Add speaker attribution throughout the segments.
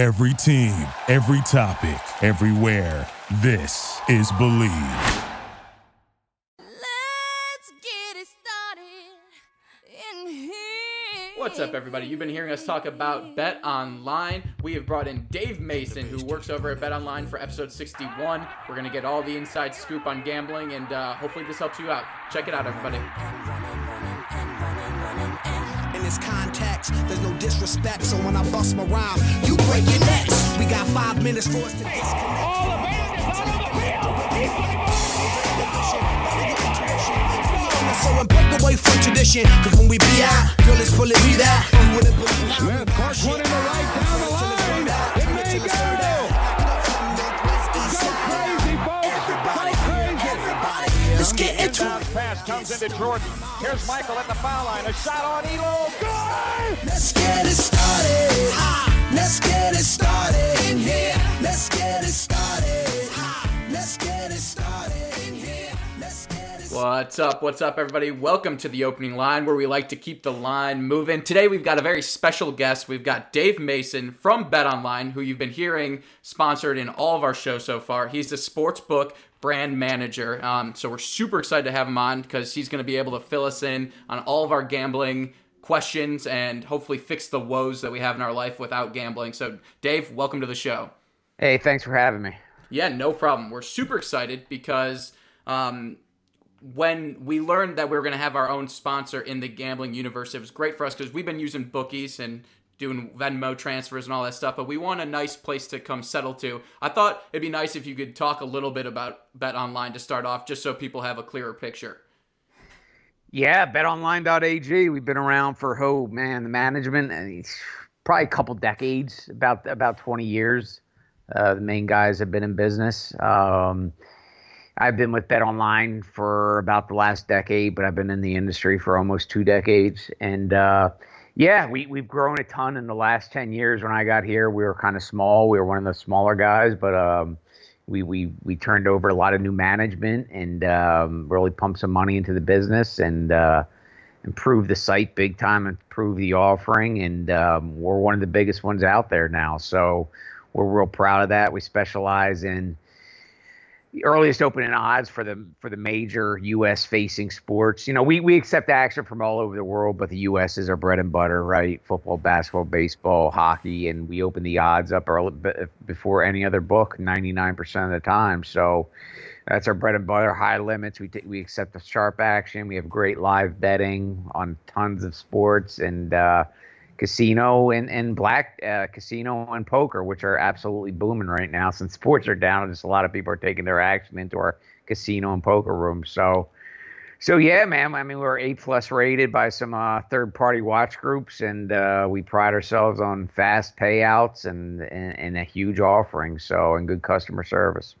Speaker 1: Every team, every topic, everywhere. This is Believe.
Speaker 2: Let's get it started in here.
Speaker 3: What's up, everybody? You've been hearing us talk about Bet Online. We have brought in Dave Mason, who works over at Bet Online for episode 61. We're going to get all the inside scoop on gambling, and uh, hopefully, this helps you out. Check it out, everybody.
Speaker 4: in this There's no disrespect, so when I bust my rhyme, you break your necks. We got five minutes for us to disconnect. All about it, all so and break away from tradition, cause when we be out, girl, it's pulling me that. You wouldn't believe how
Speaker 5: Smith, push one in the right down the line. It may. Go
Speaker 4: Let's get into
Speaker 5: Down
Speaker 4: it.
Speaker 5: pass comes into Jordan. Here's Michael at the foul line. A shot on Ehlo. Good.
Speaker 4: Let's get it started. Ha! Let's get it started in here. Let's get it started. Ha! Let's get it started in here. Let's get it
Speaker 3: What's up? What's up, everybody? Welcome to the opening line where we like to keep the line moving. Today, we've got a very special guest. We've got Dave Mason from Bet Online, who you've been hearing sponsored in all of our shows so far. He's the sportsbook brand manager. Um, so, we're super excited to have him on because he's going to be able to fill us in on all of our gambling questions and hopefully fix the woes that we have in our life without gambling. So, Dave, welcome to the show.
Speaker 6: Hey, thanks for having me.
Speaker 3: Yeah, no problem. We're super excited because um, when we learned that we were going to have our own sponsor in the gambling universe, it was great for us because we've been using bookies and doing Venmo transfers and all that stuff, but we want a nice place to come settle to. I thought it'd be nice if you could talk a little bit about Bet Online to start off, just so people have a clearer picture.
Speaker 6: Yeah, betonline.ag. We've been around for oh man, the management and probably a couple decades, about about 20 years. Uh, the main guys have been in business. Um, I've been with Bet Online for about the last decade, but I've been in the industry for almost two decades. And uh, yeah, we, we've grown a ton in the last 10 years. When I got here, we were kind of small. We were one of the smaller guys, but um, we, we, we turned over a lot of new management and um, really pumped some money into the business and uh, improved the site big time, improved the offering. And um, we're one of the biggest ones out there now. So we're real proud of that. We specialize in the earliest opening odds for the for the major U.S. facing sports. You know, we we accept action from all over the world, but the U.S. is our bread and butter, right? Football, basketball, baseball, hockey, and we open the odds up early, before any other book, ninety nine percent of the time. So that's our bread and butter. High limits. We t- we accept the sharp action. We have great live betting on tons of sports and. uh casino and, and black uh, casino and poker, which are absolutely booming right now since sports are down. Just a lot of people are taking their action into our casino and poker rooms. So, so yeah, man. I mean, we're A plus rated by some uh, third party watch groups, and uh, we pride ourselves on fast payouts and, and and a huge offering. So, and good customer service.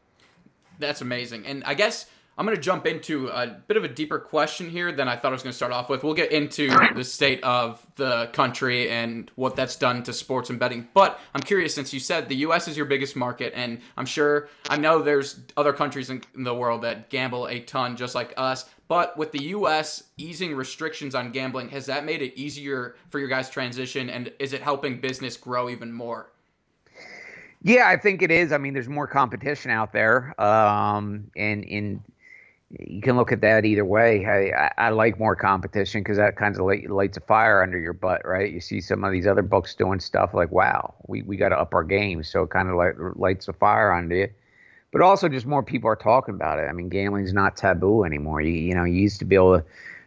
Speaker 3: That's amazing. And I guess I'm going to jump into a bit of a deeper question here than I thought I was going to start off with. We'll get into the state of the country and what that's done to sports and betting. But I'm curious, since you said the U.S. is your biggest market, and I'm sure I know there's other countries in, the world that gamble a ton just like us. But with the U.S. easing restrictions on gambling, has that made it easier for your guys' transition, and is it helping business grow even more?
Speaker 6: Yeah, I think it is. I mean, there's more competition out there, um, and in you can look at that either way. I, I, like more competition because that kind of light, lights a fire under your butt, right? You see some of these other books doing stuff like, wow, we, we got to up our game. So it kind of light, lights a fire under you. But also, just more people are talking about it. I mean, gambling's not taboo anymore. You, you know, you used to be able to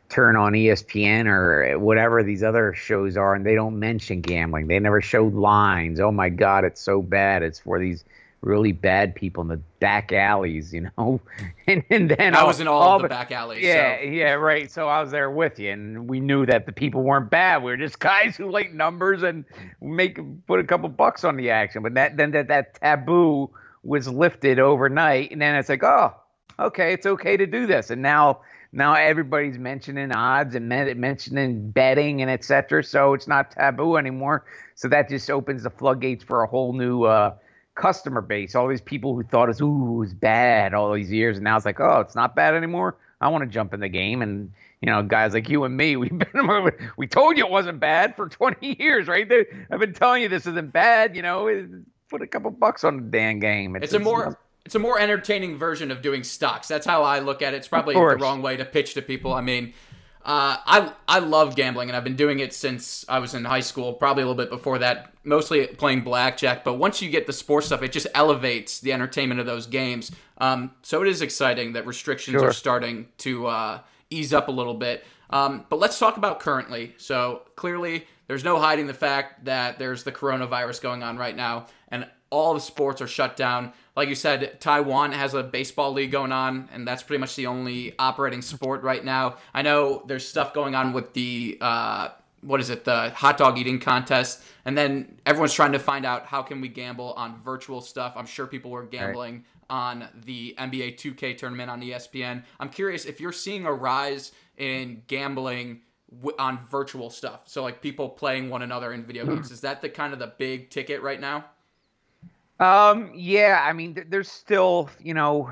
Speaker 6: turn on ESPN or eh, whatever these other shows are, and they don't mention gambling. They never showed lines. Oh my God, it's so bad. It's for these really bad people in the back alleys, you know. And, and then
Speaker 3: I was in all,
Speaker 6: all
Speaker 3: of the back alleys.
Speaker 6: yeah,
Speaker 3: so.
Speaker 6: yeah, right. So I was there with you, and we knew that the people weren't bad. We were just guys who like numbers and make put a couple bucks on the action. But that then that that taboo was lifted overnight, and then it's like, oh, okay, it's okay to do this. And now now everybody's mentioning odds and men- mentioning betting and etc. So it's not taboo anymore. So that just opens the floodgates for a whole new. Uh, customer base, all these people who thought it was ooh it was bad all these years, and now it's like oh it's not bad anymore. I want to jump in the game, and you know, guys like you and me, we've been we told you it wasn't bad for 20 years, right? I've been telling you this isn't bad. You know, put a couple bucks on the damn game.
Speaker 3: It's, it's a more it's a more entertaining version of doing stocks. That's how I look at it. It's probably the wrong way to pitch to people. I mean, uh, I I love gambling, and I've been doing it since I was in high school. Probably a little bit before that, mostly playing blackjack. But once you get the sports stuff, it just elevates the entertainment of those games. Um, so it is exciting that restrictions sure. are starting to uh, ease up a little bit. Um, but let's talk about currently. So clearly, there's no hiding the fact that there's the coronavirus going on right now, and all the sports are shut down like you said, Taiwan has a baseball league going on, and that's pretty much the only operating sport right now. I know there's stuff going on with the uh, what is it, the hot dog eating contest, and then everyone's trying to find out how can we gamble on virtual stuff. I'm sure people were gambling right. on the NBA 2K tournament on ESPN. I'm curious if you're seeing a rise in gambling on virtual stuff. So like people playing one another in video games. Is that the kind of the big ticket right now?
Speaker 6: Um, yeah, I mean, there's still, you know,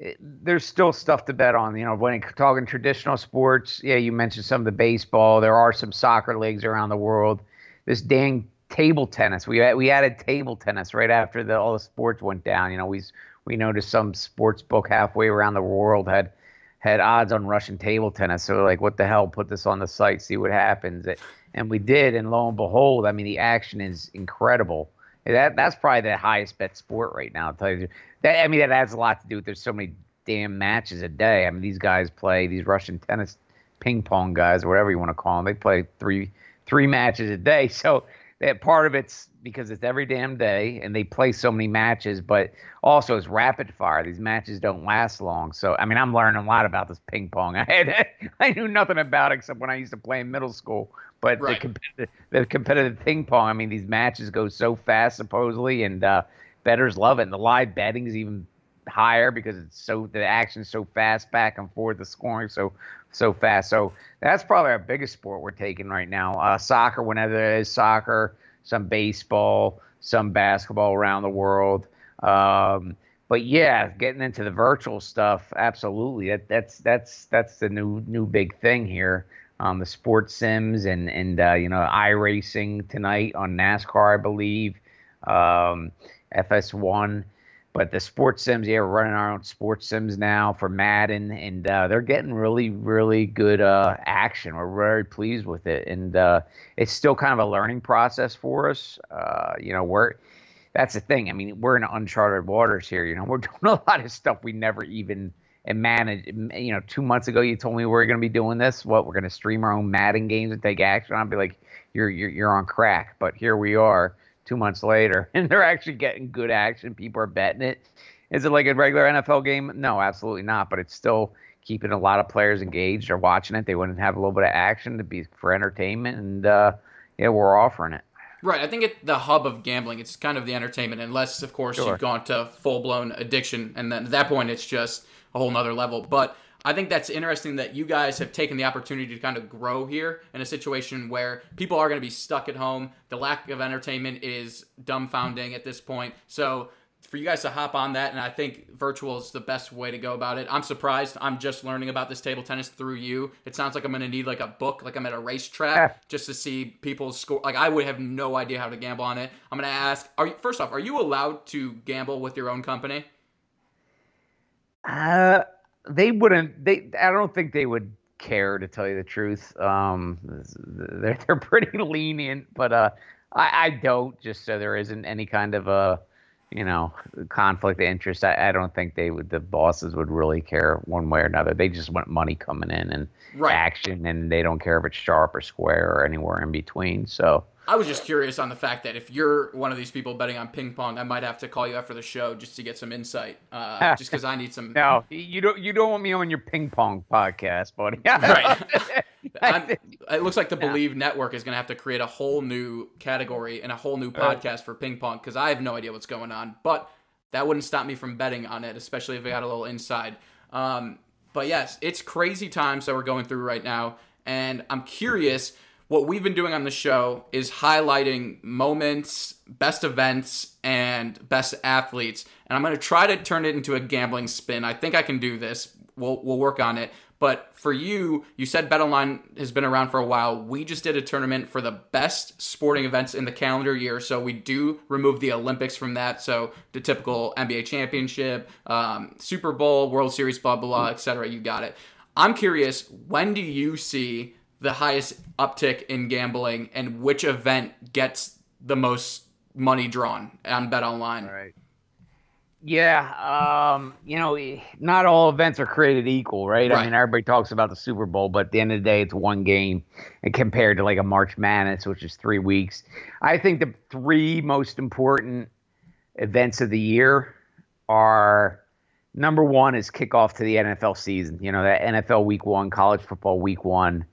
Speaker 6: eh, there's still stuff to bet on. You know, when talking traditional sports, yeah, you mentioned some of the baseball. There are some soccer leagues around the world. This dang table tennis. We we added table tennis right after the, all the sports went down. You know, we we noticed some sports book halfway around the world had had odds on Russian table tennis. So like, what the hell? Put this on the site, see what happens. And we did, and lo and behold, I mean, the action is incredible. That that's probably the highest bet sport right now. I'll tell you that. I mean, that has a lot to do with there's so many damn matches a day. I mean, these guys play these Russian tennis ping pong guys or whatever you want to call them. They play three three matches a day. So that part of it's because it's every damn day and they play so many matches, but also it's rapid fire. These matches don't last long. So I mean, I'm learning a lot about this ping pong. I had I knew nothing about it except when I used to play in middle school. But right. the, competitive, the competitive ping pong, I mean, these matches go so fast supposedly, and uh, betters love it. And the live betting is even higher because it's so the action's so fast back and forth, the scoring so so fast. So that's probably our biggest sport we're taking right now. Uh, soccer, whenever there is soccer, some baseball, some basketball around the world. Um, but yeah, getting into the virtual stuff, absolutely. That, that's that's that's the new new big thing here um, the sports sims and and uh, you know iRacing tonight on NASCAR, I believe, um, FS1. But the sports sims, yeah, we're running our own sports sims now for Madden, and uh, they're getting really, really good uh, action. We're very pleased with it, and uh, it's still kind of a learning process for us. Uh, you know, we're that's the thing. I mean, we're in uncharted waters here. You know, we're doing a lot of stuff we never even and manage. You know, two months ago you told me we are going to be doing this. What we're going to stream our own Madden games and take action. I'd be like, you're you're you're on crack. But here we are, two months later, and they're actually getting good action. People are betting it. Is it like a regular NFL game? No, absolutely not. But it's still keeping a lot of players engaged or watching it. They wouldn't have a little bit of action to be for entertainment, and uh, yeah, we're offering it.
Speaker 3: Right. I think it's the hub of gambling. It's kind of the entertainment, unless, of course, sure. you've gone to full blown addiction, and then at that point, it's just a whole nother level. But I think that's interesting that you guys have taken the opportunity to kind of grow here in a situation where people are going to be stuck at home. The lack of entertainment is dumbfounding at this point. So for you guys to hop on that, and I think virtual is the best way to go about it. I'm surprised. I'm just learning about this table tennis through you. It sounds like I'm going to need like a book, like I'm at a racetrack, just to see people score. Like I would have no idea how to gamble on it. I'm going to ask. Are you, first off, are you allowed to gamble with your own company?
Speaker 6: Uh, they wouldn't. They. I don't think they would care to tell you the truth. Um, they're they're pretty lenient, but uh, I, I don't. Just so there isn't any kind of a, you know, conflict of interest. I, I don't think they would. The bosses would really care one way or another. They just want money coming in and right. action, and they don't care if it's sharp or square or anywhere in between. So.
Speaker 3: I was just curious on the fact that if you're one of these people betting on ping pong, I might have to call you after the show just to get some insight. Uh, just because I need some.
Speaker 6: No, you don't. You don't want me on your ping pong podcast, buddy.
Speaker 3: right. it looks like the. Believe Network is going to have to create a whole new category and a whole new uh. podcast for ping pong because I have no idea what's going on. But that wouldn't stop me from betting on it, especially if I got a little inside. Um, but yes, it's crazy times that we're going through right now, and I'm curious what we've been doing on the show is highlighting moments, best events, and best athletes. And I'm going to try to turn it into a gambling spin. I think I can do this. We'll, we'll work on it. But for you, you said BetOnline has been around for a while. We just did a tournament for the best sporting events in the calendar year. So we do remove the Olympics from that. So the typical NBA championship, um, Super Bowl, World Series, blah, blah, blah, etc. You got it. I'm curious, when do you see the highest uptick in gambling and which event gets the most money drawn on BetOnline?
Speaker 6: Right. Yeah, um, you know, not all events are created equal, right?
Speaker 3: Right.
Speaker 6: I mean, everybody talks about the Super Bowl, but at the end of the day, it's one game, and compared to like a March Madness, which is three weeks, I think the three most important events of the year are number one is kickoff to the NFL season. You know, that NFL Week One, college football Week One.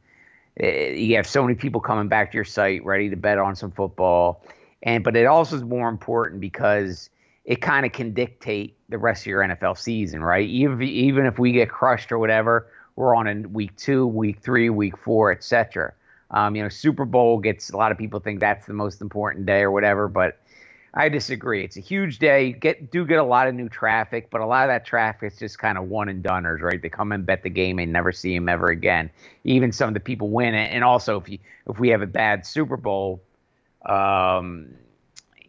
Speaker 6: Eh, You have so many people coming back to your site ready to bet on some football, and but it also is more important because it kind of can dictate the rest of your NFL season, right? Even if, even if we get crushed or whatever, we're on in week two, week three, week four, etc. Um, you know, Super Bowl gets a lot of people think that's the most important day or whatever, but I disagree. It's a huge day. Get do get a lot of new traffic, but a lot of that traffic is just kind of one and doneers, right? They come and bet the game and never see him ever again. Even some of the people win it, and also if you if we have a bad Super Bowl, um,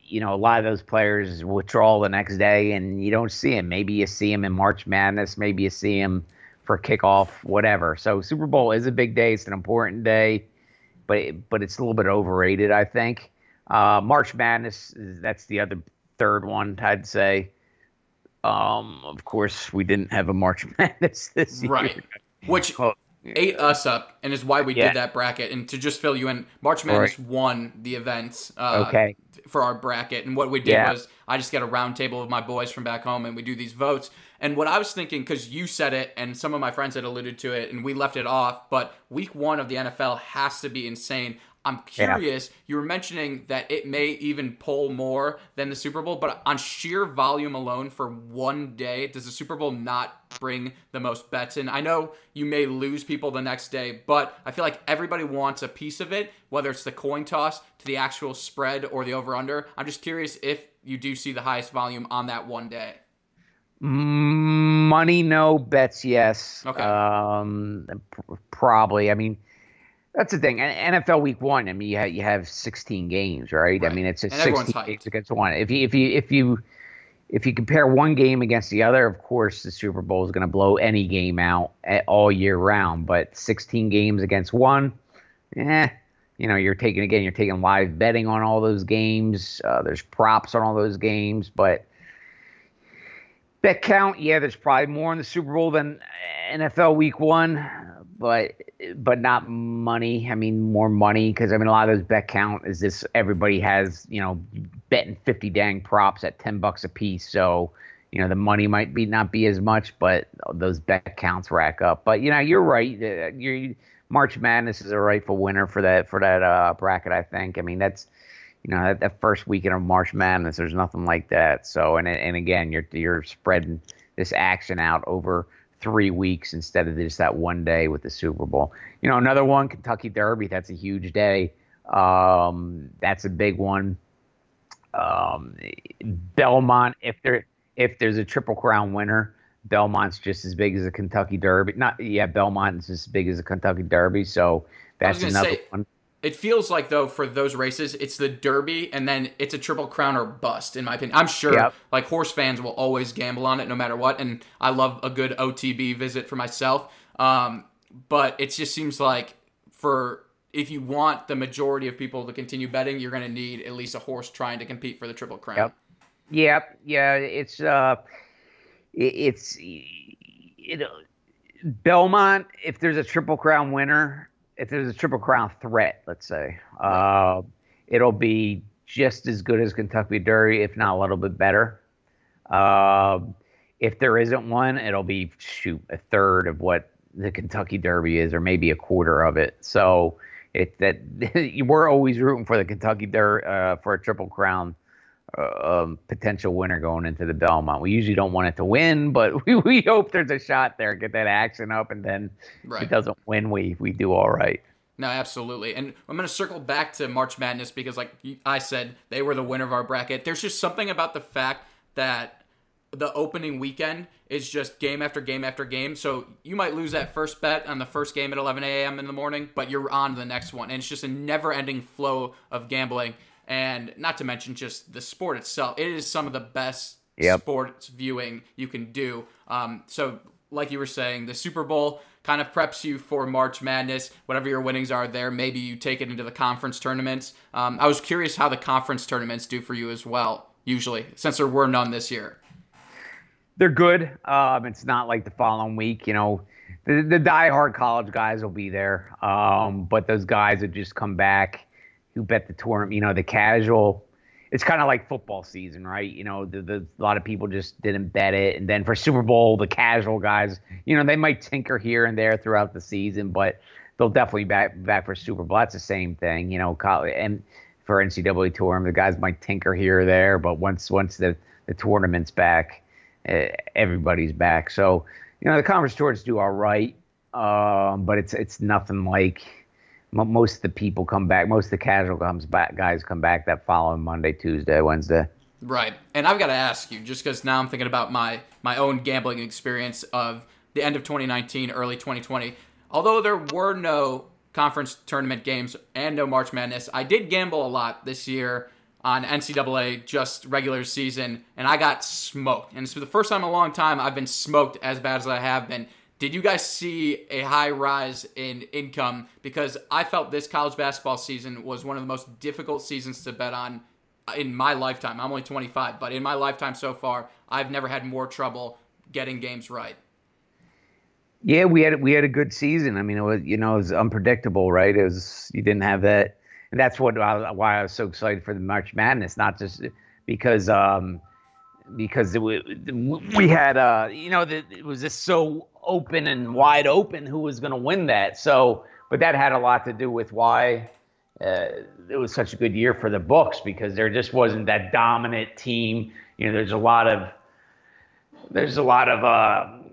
Speaker 6: you know, a lot of those players withdraw the next day and you don't see him. Maybe you see him in March Madness, maybe you see him for kickoff, whatever. So Super Bowl is a big day. It's an important day, but but it's a little bit overrated, I think. Uh, March Madness, that's the other third one, I'd say. Um, of course, we didn't have a March Madness this year.
Speaker 3: Right. Which ate us up and is why we
Speaker 6: Yeah.
Speaker 3: did that bracket. And to just fill you in, March Madness won the events uh,
Speaker 6: Okay.
Speaker 3: for our bracket. And what we did
Speaker 6: Yeah.
Speaker 3: was I just get a round table of my boys from back home and we do these votes. And what I was thinking, because you said it and some of my friends had alluded to it and we left it off, but week one of the NFL has to be insane. I'm
Speaker 6: Yeah.
Speaker 3: curious. You were mentioning that it may even pull more than the Super Bowl, but on sheer volume alone for one day, does the Super Bowl not bring the most bets in? I know you may lose people the next day, but I feel like everybody wants a piece of it, whether it's the coin toss to the actual spread or the over under. I'm just curious if you do see the highest volume on that one day.
Speaker 6: Money, no. Bets, yes.
Speaker 3: Okay.
Speaker 6: Um, pr- probably. I mean, that's the thing. NFL Week One. I mean, you have, you have 16 games, right? I mean, it's
Speaker 3: everyone's
Speaker 6: 16 games against one. If you if you if you if you compare one game against the other, of course, the Super Bowl is going to blow any game out a- all year round. But 16 games against one, eh. You know, you're taking again, you're taking live betting on all those games. Uh, there's props on all those games, but bet count, yeah, there's probably more in the Super Bowl than NFL Week One, but but not money. I mean, more money because I mean a lot of those bet count is this everybody has you know betting fifty dang props at ten bucks a piece, so you know the money might be not be as much, but those bet counts rack up. But you know you're right. uh, You're, March Madness is a rightful winner for that for that uh, bracket. I think. I mean that's you know that, that first weekend of March Madness, there's nothing like that. So and and again, you're you're spreading this action out over three weeks instead of just that one day with the Super Bowl. You know, another one, Kentucky Derby. That's a huge day. Um, that's a big one. Um, Belmont, if there if there's a Triple Crown winner, Belmont's just as big as a Kentucky Derby. Not yeah, Belmont's as big as a Kentucky Derby. So that's another
Speaker 3: say-
Speaker 6: one.
Speaker 3: It feels like though for those races, it's the Derby and then it's a triple crown or bust, in my opinion. I'm sure
Speaker 6: Yep.
Speaker 3: like horse fans will always gamble on it no matter what, and I love a good OTB visit for myself. Um, but it just seems like for if you want the majority of people to continue betting, you're going to need at least a horse trying to compete for the triple crown.
Speaker 6: Yep. Yep. Yeah. It's uh, it's you know, Belmont. If there's a triple crown winner, if there's a triple crown threat, let's say, uh, it'll be just as good as Kentucky Derby, if not a little bit better. Um, if there isn't one, it'll be shoot a third of what the Kentucky Derby is, or maybe a quarter of it. So it that we're always rooting for the Kentucky Derby uh, for a triple crown uh, um, potential winner going into the Belmont. We usually don't want it to win, but we, we hope there's a shot there, get that action up, and then if
Speaker 3: Right.
Speaker 6: it doesn't win, we we do all right.
Speaker 3: No, absolutely. And I'm going to circle back to March Madness because, like I said, they were the winner of our bracket. There's just something about the fact that the opening weekend is just game after game after game. So you might lose that first bet on the first game at 11 a.m. in the morning, but you're on to the next one. And it's just a never ending flow of gambling. And not to mention just the sport itself. It is some of the best
Speaker 6: Yep.
Speaker 3: sports viewing you can do. Um, so, like you were saying, the Super Bowl kind of preps you for March Madness. Whatever your winnings are there, maybe you take it into the conference tournaments. Um, I was curious how the conference tournaments do for you as well, usually, since there were none this year.
Speaker 6: They're good. Um, it's not like the following week, you know. The, the diehard college guys will be there, um, but those guys that just come back, who bet the tournament, you know, the casual. It's kind of like football season, right? You know, the, the, a lot of people just didn't bet it, and then for Super Bowl, the casual guys, you know, they might tinker here and there throughout the season, but they'll definitely back back for Super Bowl. That's the same thing, you know. And for NCAA tournament, the guys might tinker here or there, but once once the the tournament's back, everybody's back. So you know the conference tours do all right, um, but it's it's nothing like most of the people come back. Most of the casual comes back guys come back that following Monday, Tuesday, Wednesday.
Speaker 3: Right. And I've got to ask you, just because now I'm thinking about my my own gambling experience of the end of 2019, early 2020. Although there were no conference tournament games and no March Madness, I did gamble a lot this year on NCAA just regular season, and I got smoked. And it's for the first time in a long time I've been smoked as bad as I have been. Did you guys see a high rise in income? Because I felt this college basketball season was one of the most difficult seasons to bet on in my lifetime. I'm only 25, but in my lifetime so far, I've never had more trouble getting games right.
Speaker 6: Yeah, we had we had a good season. I mean, it was you know it was unpredictable, right? It was you didn't have that, and that's what I, why I was so excited for the March Madness, not just because um because it, wa- we had uh you know the, it was just so open and wide open who was going to win that. So, but that had a lot to do with why uh, it was such a good year for the books because there just wasn't that dominant team. You know, there's a lot of there's a lot of uh,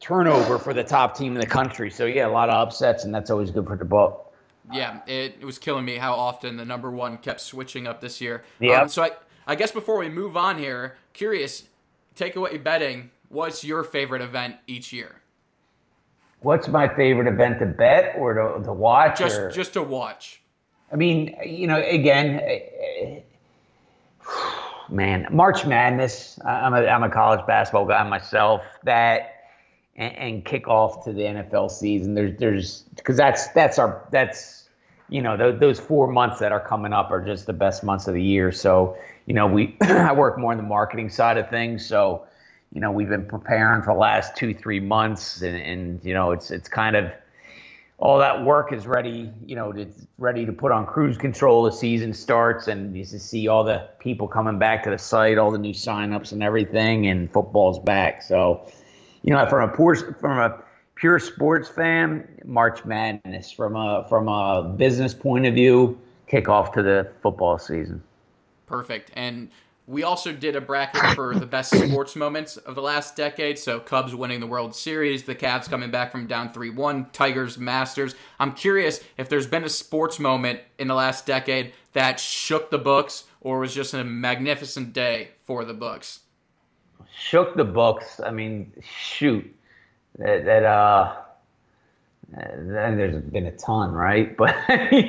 Speaker 6: turnover for the top team in the country. So yeah, a lot of upsets, and that's always good for the book.
Speaker 3: Yeah, it, it was killing me how often the number one kept switching up this year.
Speaker 6: Yeah.
Speaker 3: Um, so I, I guess before we move on here, curious, takeaway betting, what's your favorite event each year?
Speaker 6: What's my favorite event to bet or to, to watch?
Speaker 3: Just
Speaker 6: or-
Speaker 3: just to watch.
Speaker 6: I mean, you know, again, eh, man, March Madness. I'm a, I'm a college basketball guy myself. That and, and kick off to the NFL season. There's there's because that's that's our that's you know those, those four months that are coming up are just the best months of the year. So you know we I work more on the marketing side of things. So you know we've been preparing for the last two three months, and, and you know it's it's kind of all that work is ready, you know, it's ready to put on cruise control. The season starts, and you see all the people coming back to the site, all the new signups and everything, and football's back. So, you know, from a poor, from a pure sports fan, March Madness. From a from a business point of view, kickoff to the football season.
Speaker 3: Perfect. And we also did a bracket for the best sports moments of the last decade. So Cubs winning the World Series, the Cavs coming back from down 3 1, Tigers, Masters. I'm curious if there's been a sports moment in the last decade that shook the books or was just a magnificent day for the books.
Speaker 6: shook the books. I mean, shoot, that, that uh, then there's been a ton, right? But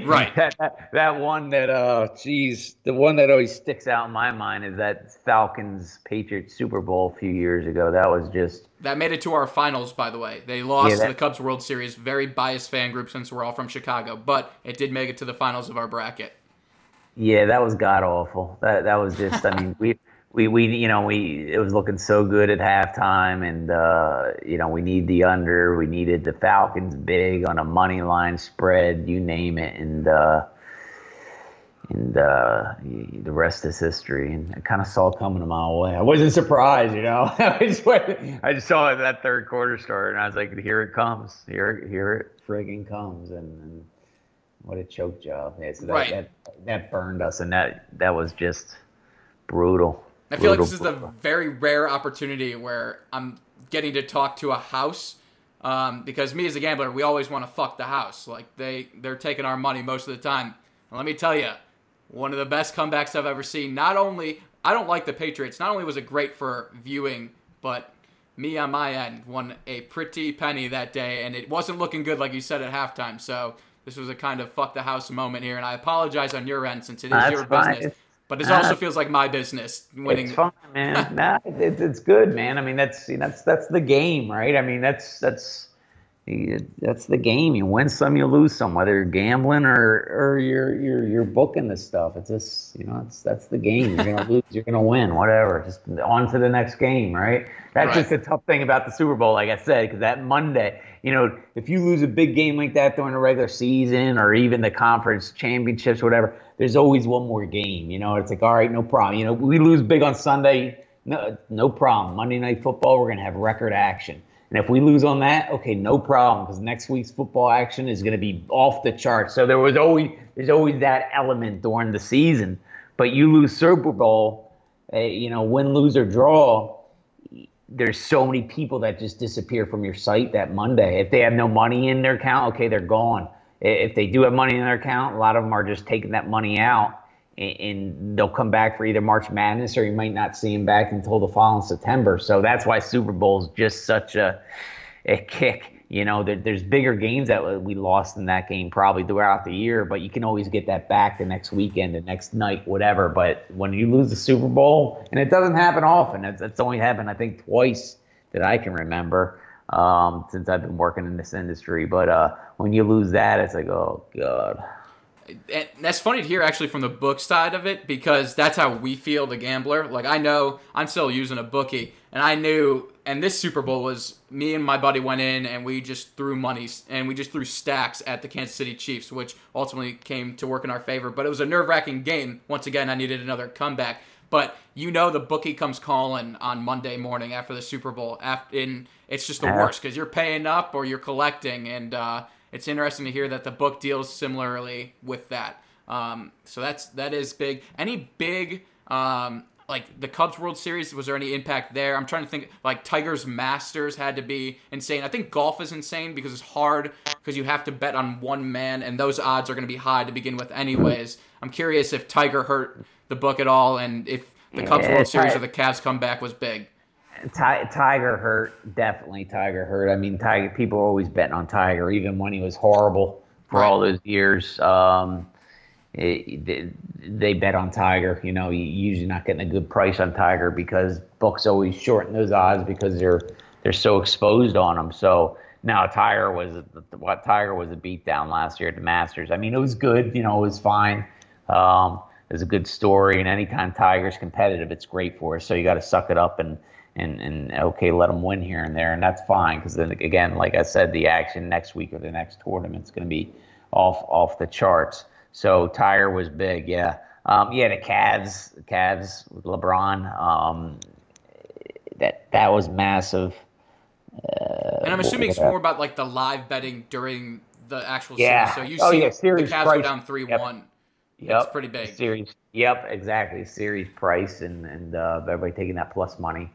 Speaker 3: Right.
Speaker 6: that, that that one that uh, geez, the one that always sticks out in my mind is that Falcons Patriots Super Bowl a few years ago. That was just
Speaker 3: That made it to our finals, by the way. They lost
Speaker 6: Yeah, that-
Speaker 3: the Cubs World Series. Very biased fan group since we're all from Chicago, but it did make it to the finals of our bracket.
Speaker 6: yeah, that was god awful. That that was just. I mean, we. We, we you know we it was looking so good at halftime and uh, you know we need the under we needed the Falcons big on a money line spread you name it and uh, and uh, the rest is history. And I kind of saw it coming a mile away. I wasn't surprised, you know. I just went, I just saw that third quarter start, and I was like, "Here it comes! Here, it- here it friggin' comes!" And, and what a choke job! Yeah, so that,
Speaker 3: Right.
Speaker 6: that that burned us, and that that was just brutal.
Speaker 3: I feel like this is a very rare opportunity where I'm getting to talk to a house. Um, because me as a gambler, we always want to fuck the house. Like they, they're taking our money most of the time. And let me tell you, one of the best comebacks I've ever seen. Not only I don't like the Patriots. Not only was it great for viewing, but me on my end won a pretty penny that day, and it wasn't looking good, like you said at halftime. So this was a kind of fuck the house moment here, and I apologize on your end since it is
Speaker 6: That's
Speaker 3: your
Speaker 6: fine.
Speaker 3: business. But
Speaker 6: it
Speaker 3: also feels like my business winning.
Speaker 6: It's fine, man. nah, it's it's good, man. I mean, that's that's that's the game, right? I mean, that's that's that's the game. You win some, you lose some, whether you're gambling or or you're you're you're booking this stuff. It's just you know, it's that's the game. You're gonna lose, you're gonna win, whatever. Just on to the next game, right? That's
Speaker 3: Right.
Speaker 6: just the tough thing about the Super Bowl, like I said, because that Monday, you know, if you lose a big game like that during the regular season or even the conference championships, whatever, there's always one more game. You know, it's like, all right, no problem. You know, we lose big on Sunday, no, no problem. Monday night football, we're gonna have record action. And if we lose on that, okay, no problem, because next week's football action is going to be off the charts. So there was always there's always that element during the season. But you lose Super Bowl, uh, you know, win, lose or draw. There's so many people that just disappear from your site that Monday. If they have no money in their account, okay, they're gone. If they do have money in their account, a lot of them are just taking that money out and, they'll come back for either March Madness or you might not see them back until the following September. So that's why Super Bowl is just such a, a kick. You know, there, there's bigger games that we lost in that game probably throughout the year, but you can always get that back the next weekend, the next night, whatever. But when you lose the Super Bowl, and it doesn't happen often, it's, only happened, I think, twice that I can remember um, since I've been working in this industry. But uh, when you lose that, it's like, oh, God.
Speaker 3: And that's funny to hear actually from the book side of it because that's how we feel the gambler. Like i know i'm still using a bookie and i knew and this super bowl was me and my buddy went in and we just threw monies and we just threw stacks at the kansas city chiefs which ultimately came to work in our favor. But it was a nerve-wracking game. Once again i needed another comeback. But you know the bookie comes calling on monday morning after the super bowl after, and it's just the worst because you're paying up or you're collecting and uh, it's interesting to hear that the book deals similarly with that. Um, so that's that is big. Any big um, like the Cubs World Series? Was there any impact there? I'm trying to think. Like Tigers Masters had to be insane. I think golf is insane because it's hard because you have to bet on one man, and those odds are going to be high to begin with, anyways. I'm curious if Tiger hurt the book at all, and if the Cubs World Series or the Cavs comeback was big.
Speaker 6: Ti- Tiger hurt, definitely Tiger hurt. I mean, Tiger. People are always betting on Tiger, even when he was horrible for all those years. Um, it, they, they bet on Tiger. You know, you usually not getting a good price on Tiger because books always shorten those odds because they're they're so exposed on them. So now Tiger was what Tiger was a beatdown last year at the Masters. I mean, it was good. You know, it was fine. Um, it was a good story, and anytime Tiger's competitive, it's great for us. So you got to suck it up and and and okay, let them win here and there, and that's fine because then again, like I said, the action next week or the next tournament's going to be off off the charts. So Tiger was big, yeah. Um, yeah, the Cavs, the Cavs LeBron, um, that that was massive.
Speaker 3: And I'm assuming it's more about like the live betting during the actual
Speaker 6: Yeah.
Speaker 3: series. So you
Speaker 6: Oh,
Speaker 3: see
Speaker 6: yeah, series
Speaker 3: the Cavs
Speaker 6: price.
Speaker 3: go down three
Speaker 6: Yep.
Speaker 3: one.
Speaker 6: Yep.
Speaker 3: It's pretty big.
Speaker 6: Series. Yep, exactly. Series price and and uh, everybody taking that plus money.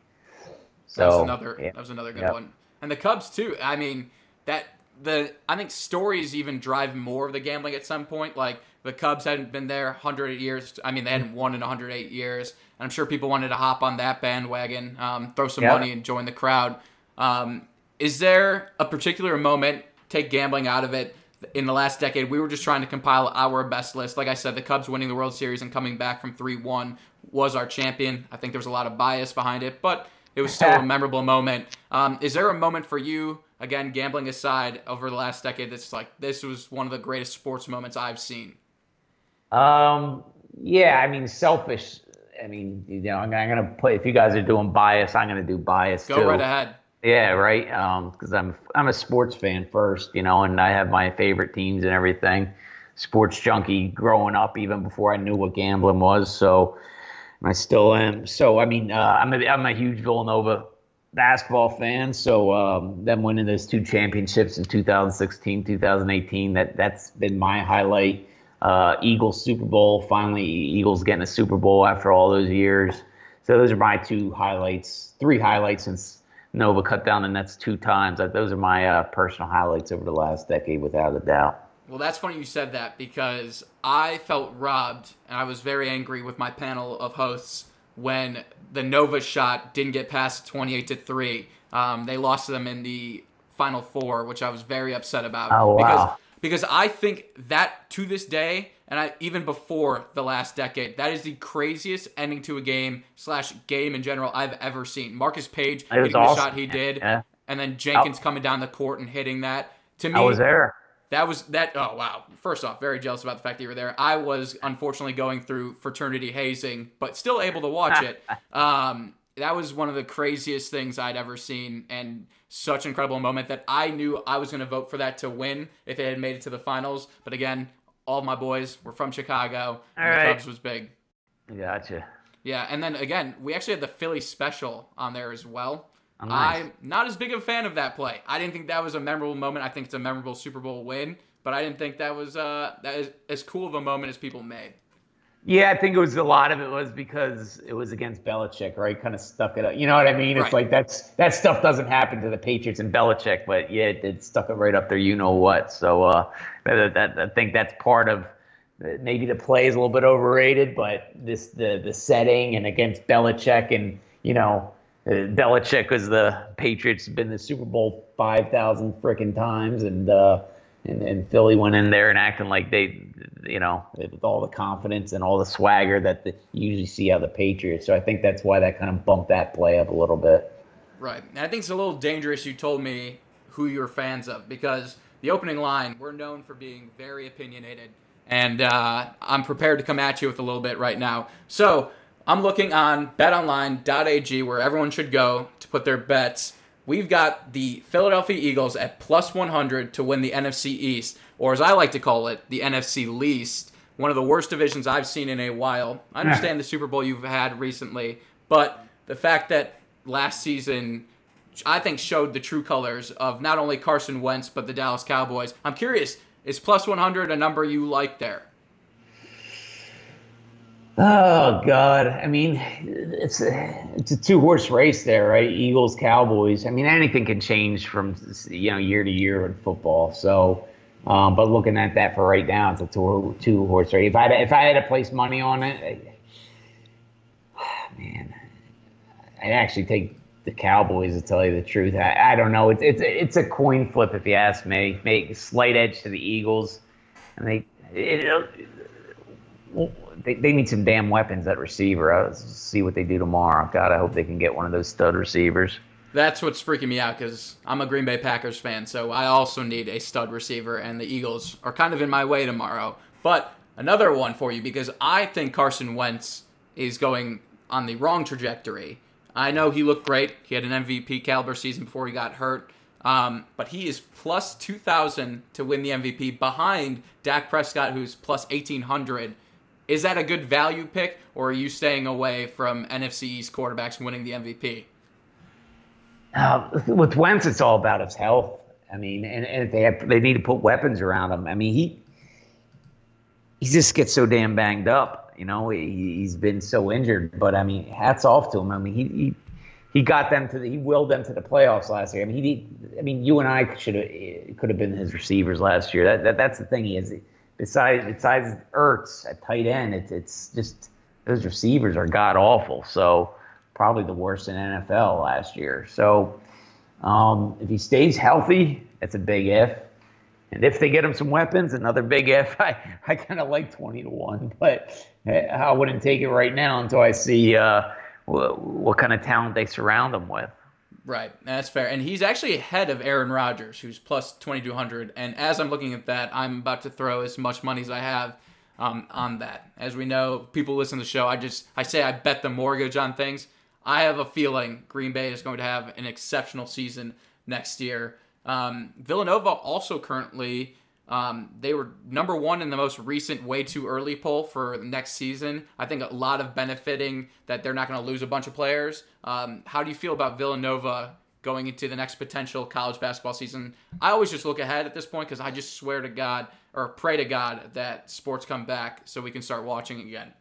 Speaker 6: So
Speaker 3: That was another.
Speaker 6: yeah.
Speaker 3: That was another good one. And the Cubs too. I mean, that the I think stories even drive more of the gambling at some point. Like the Cubs hadn't been there 108 years. I mean, they hadn't won in 108 years. And I'm sure people wanted to hop on that bandwagon, um, throw some
Speaker 6: Yeah.
Speaker 3: money, and join the crowd. Um, is there a particular moment? Take gambling out of it. In the last decade, we were just trying to compile our best list. Like I said, the Cubs winning the World Series and coming back from 3 1 was our champion. I think there was a lot of bias behind it, but it was still a memorable moment. Um, is there a moment for you, again, gambling aside, over the last decade that's like, this was one of the greatest sports moments I've seen?
Speaker 6: Um, yeah, I mean, selfish. I mean, you know, I'm, I'm gonna put. If you guys are doing bias, I'm gonna do bias
Speaker 3: Go
Speaker 6: too.
Speaker 3: right ahead.
Speaker 6: Yeah, right. Um, because I'm I'm a sports fan first, you know, and I have my favorite teams and everything. Sports junkie growing up, even before I knew what gambling was. So, I still am. So, I mean, uh, I'm a I'm a huge Villanova basketball fan. So, um, them winning those two championships in 2016, 2018, that that's been my highlight. Uh, Eagles Super Bowl. Finally, Eagles getting a Super Bowl after all those years. So those are my two highlights, three highlights since Nova cut down the Nets two times. Those are my uh, personal highlights over the last decade, without a doubt.
Speaker 3: Well, that's funny you said that because I felt robbed and I was very angry with my panel of hosts when the Nova shot didn't get past 28 to three. Um, they lost to them in the final four, which I was very upset about.
Speaker 6: Oh,
Speaker 3: because,
Speaker 6: wow.
Speaker 3: Because I think that to this day, and I, even before the last decade, that is the craziest ending to a game slash game in general I've ever seen. Marcus Paige
Speaker 6: It was
Speaker 3: the shot he did,
Speaker 6: Yeah.
Speaker 3: and then Jenkins coming down the court and hitting that. To me,
Speaker 6: I was there.
Speaker 3: That was that. Oh wow! First off, very jealous about the fact that you were there. I was unfortunately going through fraternity hazing, but still able to watch it. Um, that was one of the craziest things I'd ever seen, and such an incredible moment that I knew I was going to vote for that to win if it had made it to the finals. But again, all my boys were from Chicago. And
Speaker 6: All
Speaker 3: the. Cubs was big.
Speaker 6: Gotcha.
Speaker 3: Yeah, and then again, we actually had the Philly special on there as well.
Speaker 6: Nice.
Speaker 3: I'm not as big of a fan of that play. I didn't think that was a memorable moment. I think it's a memorable Super Bowl win, but I didn't think that was uh, that is as cool of a moment as people made.
Speaker 6: Yeah, I think it was a lot of it was because it was against Belichick, right? Kind of stuck it up. You know what I mean? It's
Speaker 3: Right.
Speaker 6: like that's that stuff doesn't happen to the Patriots and Belichick, but yeah, it, it stuck it right up there. You know what? So uh, that, that, I think that's part of maybe the play is a little bit overrated, but this the the setting and against Belichick and you know. Uh, Belichick was the Patriots been the Super Bowl five thousand freaking times, and uh, and and Philly went in there and acting like they, you know, with all the confidence and all the swagger that the, you usually see out of the Patriots. So I think that's why that kind of bumped that play up a little bit.
Speaker 3: Right. And I think it's a little dangerous you told me who you're fans of because the opening line, we're known for being very opinionated. And uh, I'm prepared to come at you with a little bit right now. So I'm looking on betonline.ag where everyone should go to put their bets. We've got the Philadelphia Eagles at plus 100 to win the NFC East, or as I like to call it, the NFC least. One of the worst divisions I've seen in a while. I understand the Super Bowl you've had recently, but the fact that last season I think showed the true colors of not only Carson Wentz but the Dallas Cowboys. I'm curious, is plus 100 a number you like there?
Speaker 6: Oh God! I mean, it's a it's a two horse race there, right? Eagles, Cowboys. I mean, anything can change from you know year to year in football. So, um, but looking at that for right now, it's a two two horse race. If I if I had to place money on it, I, man, I'd actually take the Cowboys to tell you the truth. I, I don't know. It's it's it's a coin flip if you ask me. Make slight edge to the Eagles, and they. It, well, they, they need some damn weapons at receiver. I'll see what they do tomorrow. God, I hope they can get one of those stud receivers.
Speaker 3: That's what's freaking me out because I'm a Green Bay Packers fan, so I also need a stud receiver, and the Eagles are kind of in my way tomorrow. But another one for you because I think Carson Wentz is going on the wrong trajectory. I know he looked great. He had an MVP caliber season before he got hurt. Um, but he is plus 2,000 to win the MVP behind Dak Prescott, who's plus 1,800. Is that a good value pick, or are you staying away from NFC East quarterbacks winning the MVP?
Speaker 6: Uh, with Wentz, it's all about his health. I mean, and, and they have, they need to put weapons around him. I mean, he he just gets so damn banged up. You know, he, he's been so injured. But I mean, hats off to him. I mean, he he, he got them to the, he willed them to the playoffs last year. I mean, he I mean, you and I should have could have been his receivers last year. That, that that's the thing. He is besides besides Ertz at tight end, it's it's just those receivers are god awful. So probably the worst in NFL last year. So um, if he stays healthy, that's a big if. And if they get him some weapons, another big if. I, I kind of like 20 to 1, but eh, I wouldn't take it right now until I see uh, what, what kind of talent they surround him with.
Speaker 3: Right, that's fair. And he's actually ahead of Aaron Rodgers, who's plus 2,200. And as I'm looking at that, I'm about to throw as much money as I have um, on that. As we know, people listen to the show. I just, I say I bet the mortgage on things. I have a feeling Green Bay is going to have an exceptional season next year. Um, Villanova also currently, um, they were number one in the most recent way too early poll for next season. I think a lot of benefiting that they're not going to lose a bunch of players. Um, how do you feel about Villanova going into the next potential college basketball season? I always just look ahead at this point because I just swear to God or pray to God that sports come back so we can start watching again.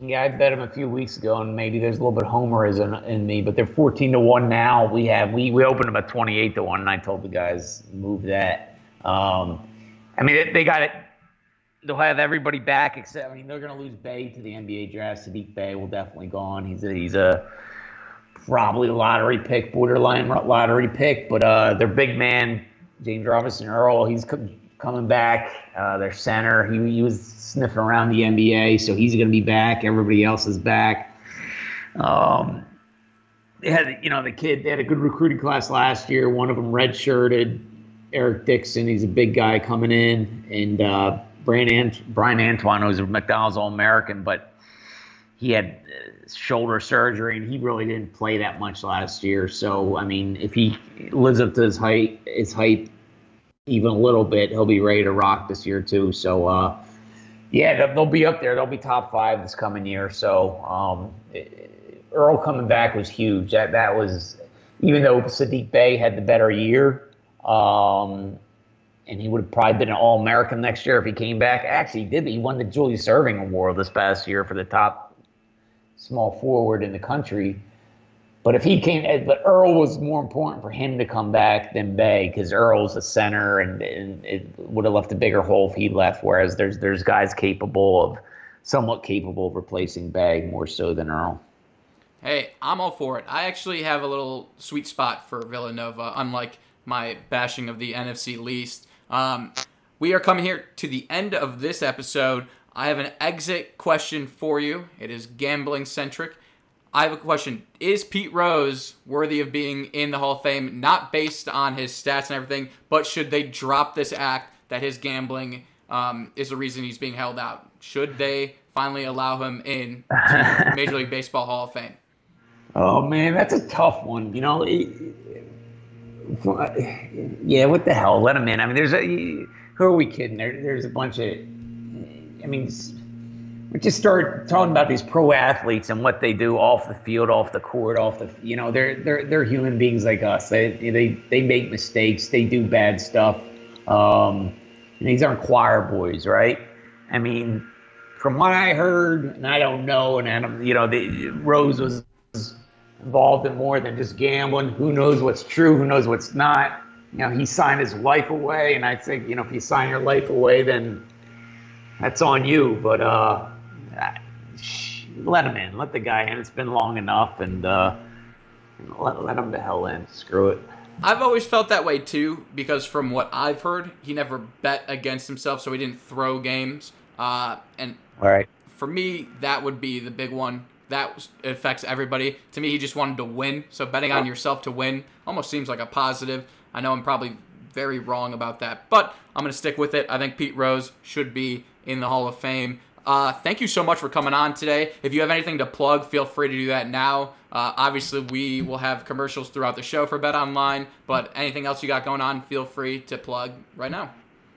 Speaker 6: Yeah, I bet him a few weeks ago, and maybe there's a little bit of homerism in me, but they're 14 to one now. We have we we opened them at 28 to one, and I told the guys move that. Um, I mean, they, got it. they'll have everybody back except I mean they're going to lose Bey to the NBA draft. Saddiq Bey will definitely go on. He's a, he's a probably lottery pick, borderline lottery pick, but uh, their big man James Robinson Earl, he's co- coming back. Uh, their center, he, he was sniffing around the NBA, so he's going to be back. Everybody else is back. Um, they had, you know, the kid. They had a good recruiting class last year. One of them redshirted. Eric Dixon, he's a big guy coming in, and uh, Bryan, Ant- Bryan Antoine was a McDonald's All American, but he had uh, shoulder surgery and he really didn't play that much last year. So I mean, if he lives up to his height, his even a little bit, he'll be ready to rock this year too. So uh, yeah, they'll, they'll be up there. They'll be top five this coming year. So um, Earl coming back was huge. That that was even though Saddiq Bey had the better year. Um, and he would have probably been an All American next year if he came back. Actually, he did. He won the Julius Erving Award this past year for the top small forward in the country. But if he came, eh, but Earl was more important for him to come back than Bey because Earl's a center, and, and it would have left a bigger hole if he left. Whereas there's there's guys capable of, somewhat capable of replacing Bey more so than Earl.
Speaker 3: Hey, I'm all for it. I actually have a little sweet spot for Villanova, unlike my bashing of the NFC least. Um, we are coming here to the end of this episode. I have an exit question for you. It is gambling centric. I have a question. Is Pete Rose worthy of being in the Hall of Fame, not based on his stats and everything, but should they drop this act that his gambling um, is the reason he's being held out? Should they finally allow him in to Major League Baseball Hall of Fame?
Speaker 6: Oh man, that's a tough one. You know, it, yeah, what the hell? Let him in. I mean, there's a who are we kidding? There, there's a bunch of. I mean, we just start talking about these pro athletes and what they do off the field, off the court, off the. You know, they're they're they're human beings like us. They they they make mistakes. They do bad stuff. Um, these aren't choir boys, right? I mean, from what I heard, and I don't know, and Adam, you know, the Rose was involved in more than just gambling. Who knows what's true? Who knows what's not? You know, he signed his life away, and I think you know if you sign your life away, then that's on you. But uh, let him in. Let the guy in. It's been long enough, and uh, let let him the hell in. Screw it.
Speaker 3: I've always felt that way too, because from what I've heard, he never bet against himself, so he didn't throw games. Uh, and
Speaker 6: All right.
Speaker 3: for me, that would be the big one. That affects everybody. To me, he just wanted to win. So betting on yourself to win almost seems like a positive. I know I'm probably very wrong about that, but I'm going to stick with it. I think Pete Rose should be in the Hall of Fame. Uh, thank you so much for coming on today. If you have anything to plug, feel free to do that now. Uh, obviously, we will have commercials throughout the show for Bet Online, but anything else you got going on, feel free to plug right now.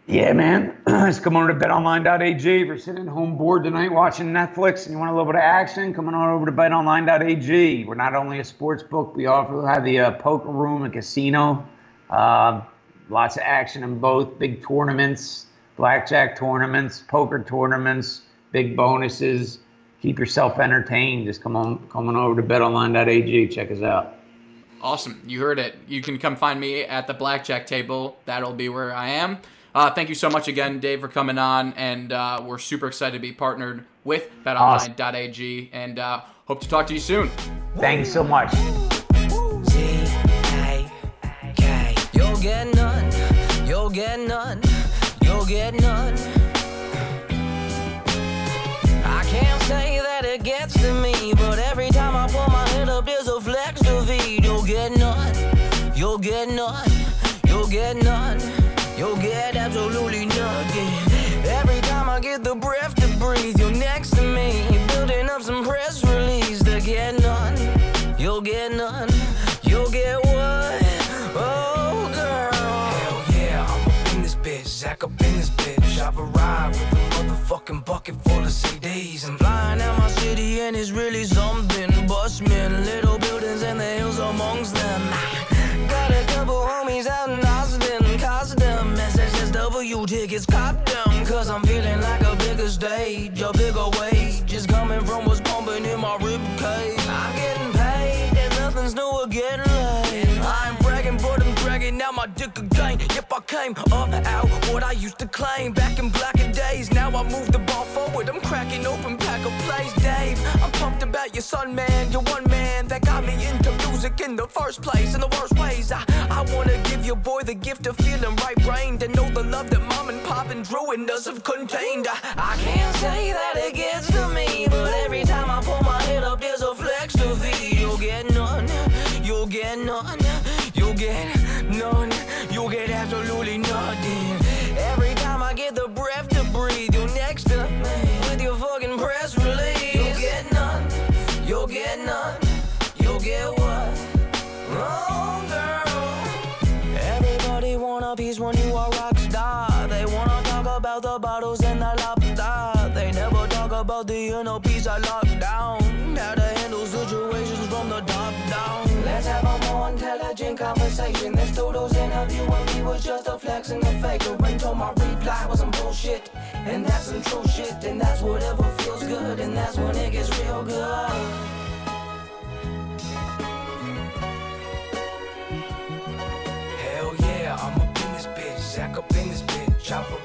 Speaker 6: Yeah, man. Just come over to betonline.ag. If you're sitting home bored tonight watching Netflix and you want a little bit of action, come on over to betonline.ag. We're not only a sports book, we also have the uh, poker room and casino. Uh, lots of action in both big tournaments, blackjack tournaments, poker tournaments, big bonuses. Keep yourself entertained. Just come on, come on over to betonline.ag. Check us out.
Speaker 3: Awesome. You heard it. You can come find me at the blackjack table. That'll be where I am. Uh, thank you so much again, Dave, for coming on, and uh, we're super excited to be partnered with BetOnline.ag, and uh, hope to talk to you soon.
Speaker 6: Thank you so much.
Speaker 4: You'll get none. You'll get none. You'll get none. Motherfucking bucket full of CDs. I'm flying out my city and it's really something. I came up out what I used to claim back in blacker days. Now I move the ball forward. I'm cracking open pack of plays, Dave. I'm pumped about your son, man. You're one man that got me into music in the first place. In the worst ways, I, I wanna give your boy the gift of feeling right brained and know the love that mom and pop and Drew and us have contained. I, I can't say that it gets to me, but every time I pull my head up, there's a flex to feed. You'll get none. You'll get none. About the bottles and I the lobster. They never talk about the inner peace I locked down. How to handle situations from the top down. Let's have a more intelligent conversation. This Dodo's interviewing me was just a flex and a faker. And told my reply was some bullshit. And that's some true shit. And that's whatever feels good. And that's when it gets real good. Hell yeah, I'm up in this bitch, Zach up in this bitch. Chop